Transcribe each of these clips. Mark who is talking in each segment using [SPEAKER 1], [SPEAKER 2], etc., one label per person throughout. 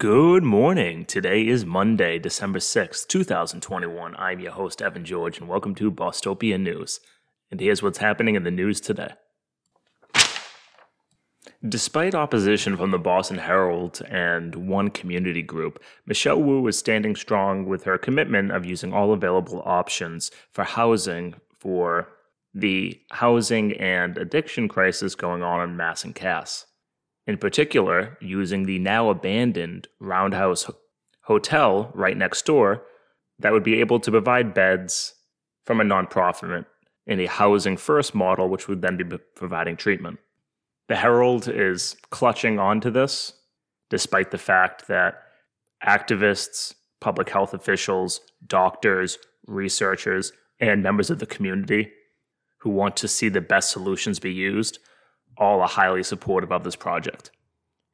[SPEAKER 1] Good morning. Today is Monday, December 6th, 2021. I'm your host, Evan George, and welcome to Bostopia News. And here's what's happening in the news today. Despite opposition from the Boston Herald and one community group, Michelle Wu is standing strong with her commitment of using all available options for housing for the housing and addiction crisis going on in Mass and Cass in particular using the now abandoned Roundhouse Hotel right next door that would be able to provide beds from a nonprofit in a housing first model, which would then be providing treatment. The Herald is clutching onto this, despite the fact that activists, public health officials, doctors, researchers, and members of the community who want to see the best solutions be used all are highly supportive of this project.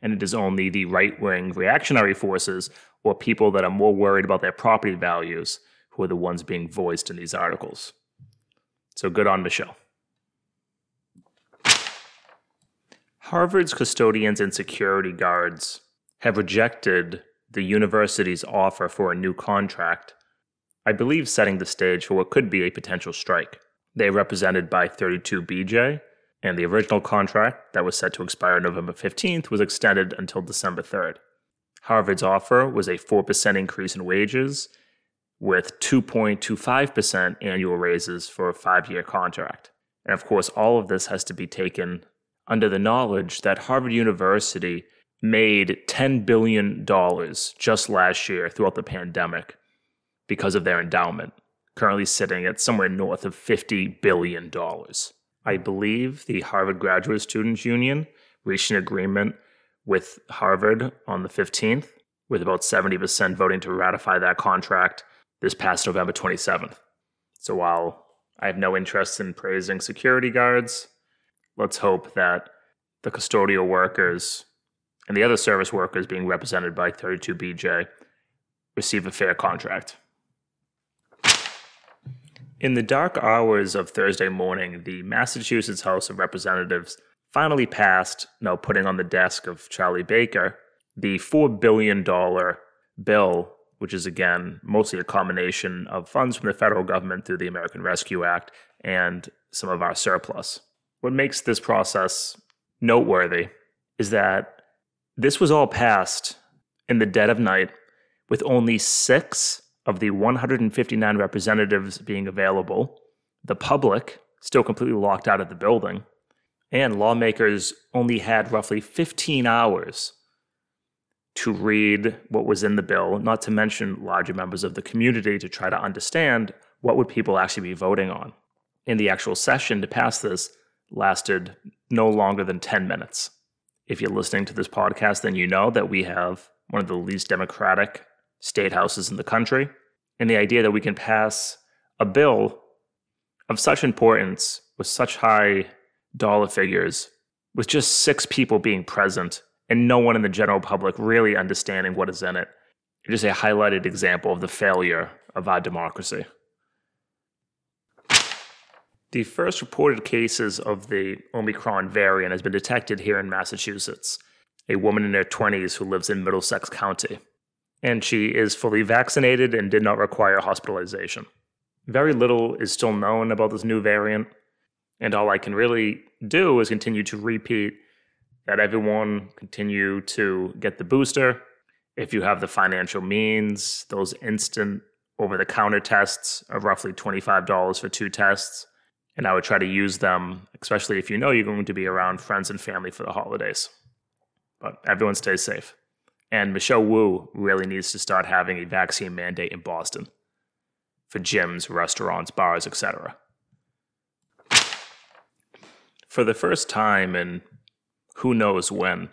[SPEAKER 1] And it is only the right wing reactionary forces or people that are more worried about their property values who are the ones being voiced in these articles. So good on Michelle. Harvard's custodians and security guards have rejected the university's offer for a new contract, I believe setting the stage for what could be a potential strike. They are represented by 32BJ, and the original contract that was set to expire November 15th was extended until December 3rd. Harvard's offer was a 4% increase in wages with 2.25% annual raises for a five year contract. And of course, all of this has to be taken under the knowledge that Harvard University made $10 billion just last year throughout the pandemic because of their endowment, currently sitting at somewhere north of $50 billion. I believe the Harvard Graduate Students Union reached an agreement with Harvard on the 15th, with about 70% voting to ratify that contract this past November 27th. So while I have no interest in praising security guards, let's hope that the custodial workers and the other service workers being represented by 32BJ receive a fair contract. In the dark hours of Thursday morning, the Massachusetts House of Representatives finally passed, now putting on the desk of Charlie Baker, the $4 billion bill, which is again mostly a combination of funds from the federal government through the American Rescue Act and some of our surplus. What makes this process noteworthy is that this was all passed in the dead of night with only six of the 159 representatives being available, the public still completely locked out of the building, and lawmakers only had roughly 15 hours to read what was in the bill, not to mention larger members of the community to try to understand what would people actually be voting on. In the actual session to pass this lasted no longer than 10 minutes. If you're listening to this podcast, then you know that we have one of the least democratic state houses in the country. And the idea that we can pass a bill of such importance with such high dollar figures with just six people being present and no one in the general public really understanding what is in it. Is a highlighted example of the failure of our democracy. The first reported cases of the Omicron variant has been detected here in Massachusetts. A woman in her 20s who lives in Middlesex County and she is fully vaccinated and did not require hospitalization. Very little is still known about this new variant, and all I can really do is continue to repeat that everyone continue to get the booster. If you have the financial means, those instant over the counter tests are roughly $25 for two tests. And I would try to use them, especially if you know you're going to be around friends and family for the holidays. But everyone stays safe. And Michelle Wu really needs to start having a vaccine mandate in Boston for gyms, restaurants, bars, etc. For the first time in who knows when,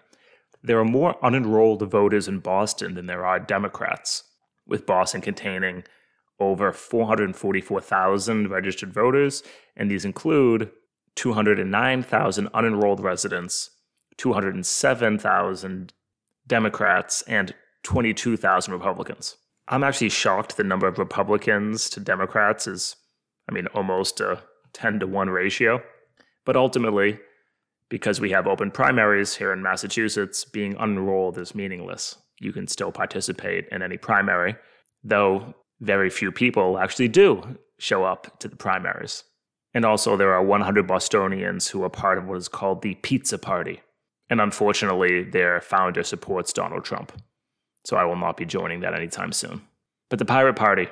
[SPEAKER 1] there are more unenrolled voters in Boston than there are Democrats, with Boston containing over 444,000 registered voters, and these include 209,000 unenrolled residents, 207,000 Democrats and 22,000 Republicans. I'm actually shocked the number of Republicans to Democrats is, I mean, almost a 10 to 1 ratio. But ultimately, because we have open primaries here in Massachusetts, being unenrolled is meaningless. you can still participate in any primary, though very few people actually do show up to the primaries. And also, there are 100 Bostonians who are part of what is called the Pizza Party. And unfortunately, their founder supports Donald Trump. So I will not be joining that anytime soon. But the Pirate Party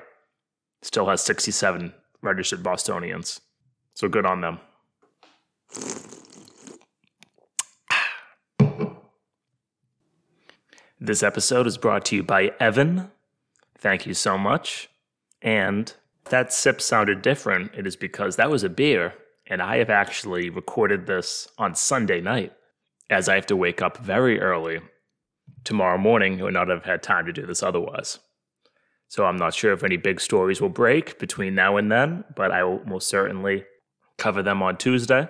[SPEAKER 1] still has 67 registered Bostonians. So good on them. This episode is brought to you by Evan. Thank you so much. And that sip sounded different. It is because that was a beer, and I have actually recorded this on Sunday night, as I have to wake up very early tomorrow morning and not have had time to do this otherwise. So I'm not sure if any big stories will break between now and then, but I will most certainly cover them on Tuesday.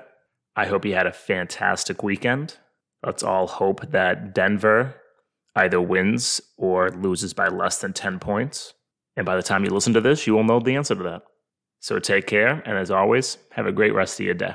[SPEAKER 1] I hope you had a fantastic weekend. Let's all hope that Denver either wins or loses by less than 10 points. And by the time you listen to this, you will know the answer to that. So take care. And as always, have a great rest of your day.